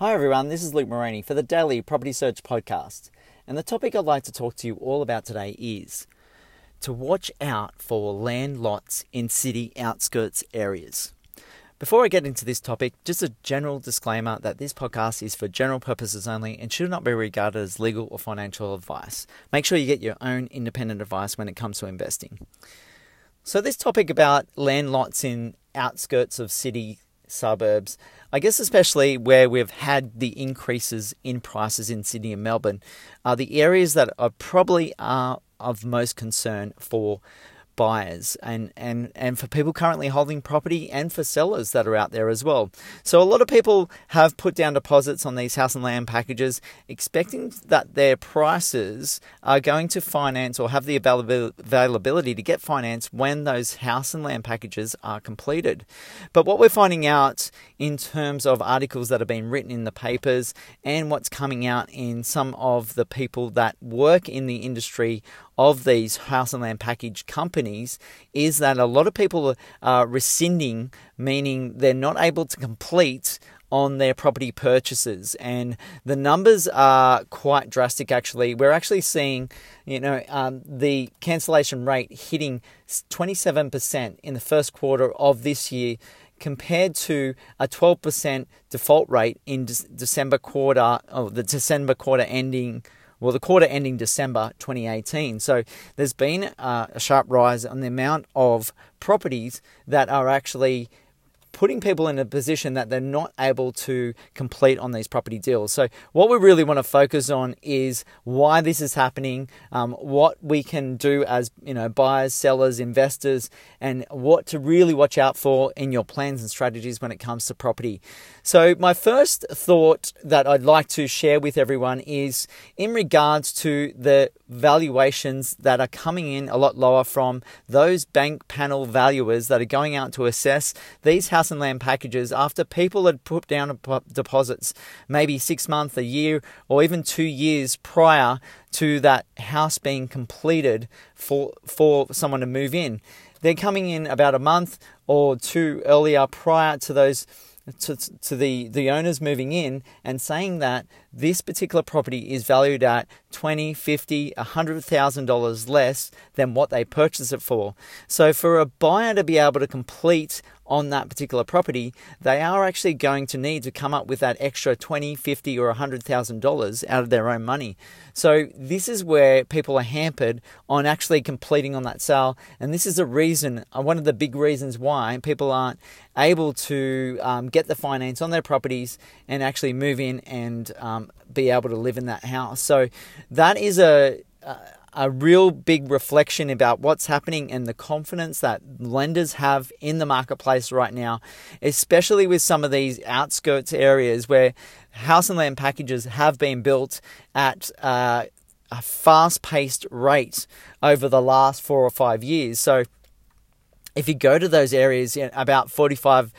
Hi, everyone. This is Luke Moroney for the Daily Property Search Podcast. And the topic I'd like to talk to you all about today is to watch out for land lots in city outskirts areas. Before I get into this topic, just a general disclaimer that this podcast is for general purposes only and should not be regarded as legal or financial advice. Make sure you get your own independent advice when it comes to investing. So, this topic about land lots in outskirts of city suburbs, I guess especially where we've had the increases in prices in Sydney and Melbourne, are the areas that are probably are of most concern for buyers and, and, and for people currently holding property and for sellers that are out there as well. So, a lot of people have put down deposits on these house and land packages, expecting that their prices are going to finance or have the availability to get finance when those house and land packages are completed. But what we're finding out in terms of articles that have been written in the papers and what's coming out in some of the people that work in the industry of these house and land package companies is that a lot of people are rescinding, meaning they're not able to complete on their property purchases. And the numbers are quite drastic actually. We're actually seeing you know um, the cancellation rate hitting 27% in the first quarter of this year compared to a 12% default rate in De- december quarter oh, the december quarter ending well, the quarter ending December 2018. So there's been uh, a sharp rise on the amount of properties that are actually putting people in a position that they're not able to complete on these property deals. So, what we really want to focus on is why this is happening, um, what we can do as you know buyers, sellers, investors, and what to really watch out for in your plans and strategies when it comes to property. So, my first thought that I'd like to share with everyone is in regards to the valuations that are coming in a lot lower from those bank panel valuers that are going out to assess these house and land packages after people had put down deposits maybe six months, a year, or even two years prior to that house being completed for, for someone to move in. They're coming in about a month or two earlier prior to those to, to the, the owners moving in and saying that this particular property is valued at twenty, fifty, a hundred thousand dollars less than what they purchased it for. So for a buyer to be able to complete on that particular property, they are actually going to need to come up with that extra twenty, fifty, or a hundred thousand dollars out of their own money. So this is where people are hampered on actually completing on that sale, and this is a reason, uh, one of the big reasons why people aren't able to um, get the finance on their properties and actually move in and um, be able to live in that house. So that is a, a a real big reflection about what's happening and the confidence that lenders have in the marketplace right now, especially with some of these outskirts areas where house and land packages have been built at uh, a fast paced rate over the last four or five years. So, if you go to those areas, about 45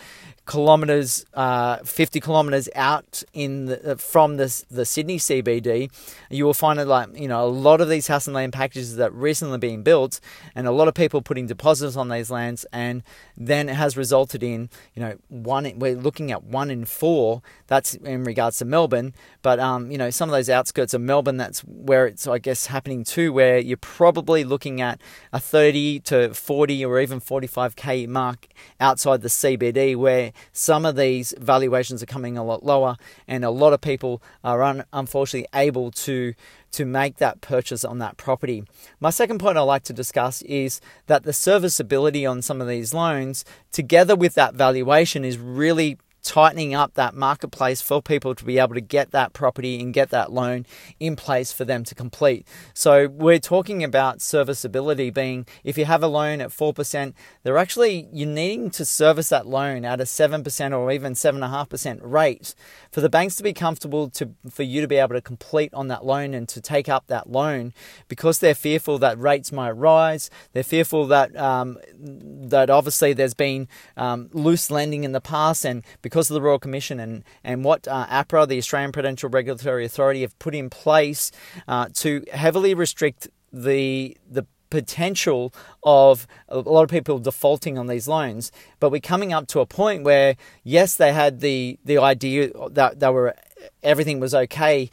kilometers, uh, 50 kilometers out in the, uh, from the, the Sydney CBD, you will find it like, you know, a lot of these house and land packages that recently being built and a lot of people putting deposits on these lands. And then it has resulted in, you know, one, we're looking at one in four. That's in regards to Melbourne. But, um, you know, some of those outskirts of Melbourne, that's where it's, I guess, happening too, where you're probably looking at a 30 to 40 or even 45k mark outside the CBD where some of these valuations are coming a lot lower, and a lot of people are un- unfortunately able to to make that purchase on that property. My second point I'd like to discuss is that the serviceability on some of these loans, together with that valuation, is really tightening up that marketplace for people to be able to get that property and get that loan in place for them to complete. So we're talking about serviceability being if you have a loan at 4%, they're actually you're needing to service that loan at a 7% or even 7.5% rate for the banks to be comfortable to for you to be able to complete on that loan and to take up that loan because they're fearful that rates might rise. They're fearful that um, that obviously there's been um, loose lending in the past and because of the Royal Commission and, and what uh, APRA, the Australian Prudential Regulatory Authority, have put in place uh, to heavily restrict the the potential of a lot of people defaulting on these loans. But we're coming up to a point where, yes, they had the, the idea that they were everything was okay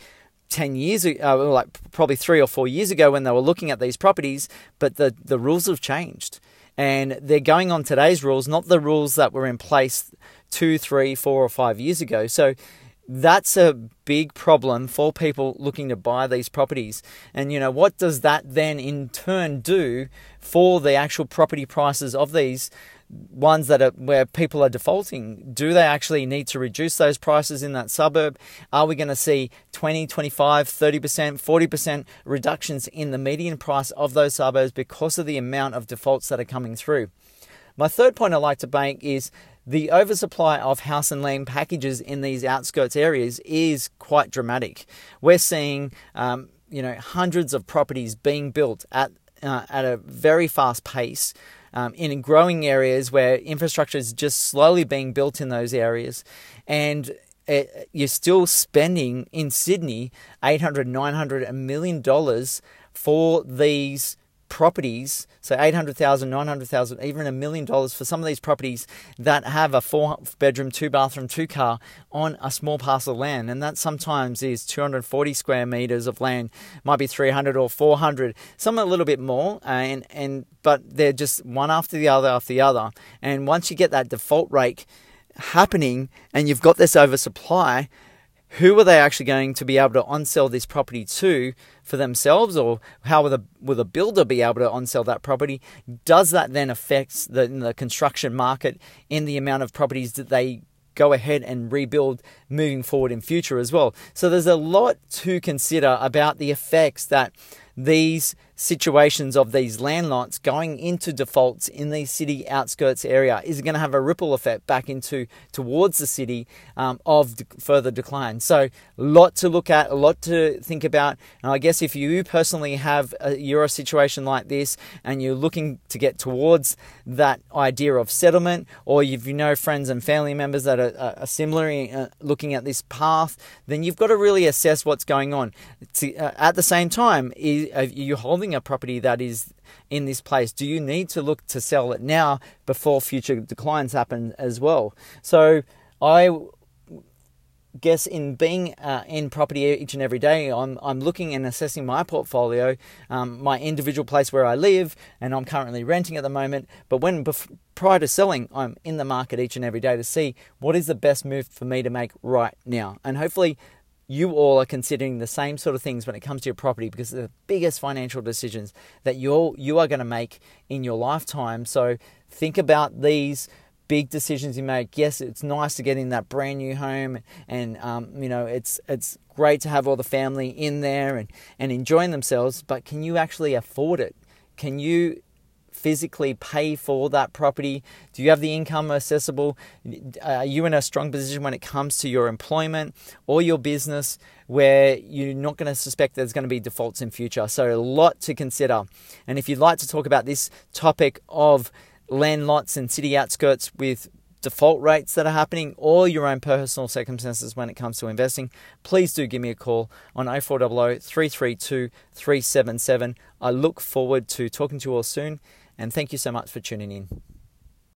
10 years uh, like probably three or four years ago when they were looking at these properties, but the, the rules have changed. And they're going on today's rules, not the rules that were in place two, three, four, or five years ago. So that's a big problem for people looking to buy these properties. And you know, what does that then in turn do for the actual property prices of these ones that are where people are defaulting? Do they actually need to reduce those prices in that suburb? Are we going to see 20, 25, 30%, 40% reductions in the median price of those suburbs because of the amount of defaults that are coming through? My third point I'd like to make is the oversupply of house and land packages in these outskirts areas is quite dramatic. We're seeing, um, you know, hundreds of properties being built at uh, at a very fast pace. Um, in growing areas where infrastructure is just slowly being built in those areas, and it, you're still spending in Sydney 800, 900, a million dollars for these properties, so 800,000, 900,000, even a million dollars for some of these properties that have a four bedroom, two bathroom, two car on a small parcel of land. And that sometimes is 240 square meters of land, might be 300 or 400, some a little bit more. Uh, and, and, but they're just one after the other after the other. And once you get that default rate happening and you've got this oversupply, who are they actually going to be able to on-sell this property to for themselves or how will the, will the builder be able to on-sell that property? Does that then affect the, the construction market in the amount of properties that they go ahead and rebuild moving forward in future as well? So there's a lot to consider about the effects that these situations of these land lots going into defaults in the city outskirts area is going to have a ripple effect back into towards the city um, of de- further decline. So, lot to look at, a lot to think about. And I guess if you personally have a, you're a situation like this and you're looking to get towards that idea of settlement, or if you know friends and family members that are, are similarly uh, looking at this path, then you've got to really assess what's going on. To, uh, at the same time, are you a property that is in this place, do you need to look to sell it now before future declines happen as well? So I guess in being uh, in property each and every day, I'm, I'm looking and assessing my portfolio, um, my individual place where I live, and I'm currently renting at the moment. But when bef- prior to selling, I'm in the market each and every day to see what is the best move for me to make right now. And hopefully, you all are considering the same sort of things when it comes to your property because the biggest financial decisions that you're you are going to make in your lifetime. So think about these big decisions you make. Yes, it's nice to get in that brand new home, and um, you know it's it's great to have all the family in there and and enjoying themselves. But can you actually afford it? Can you physically pay for that property? Do you have the income accessible? Are you in a strong position when it comes to your employment or your business where you're not going to suspect there's going to be defaults in future? So, a lot to consider. And if you'd like to talk about this topic of land lots and city outskirts with default rates that are happening or your own personal circumstances when it comes to investing, please do give me a call on 0400 332 377. I look forward to talking to you all soon and thank you so much for tuning in.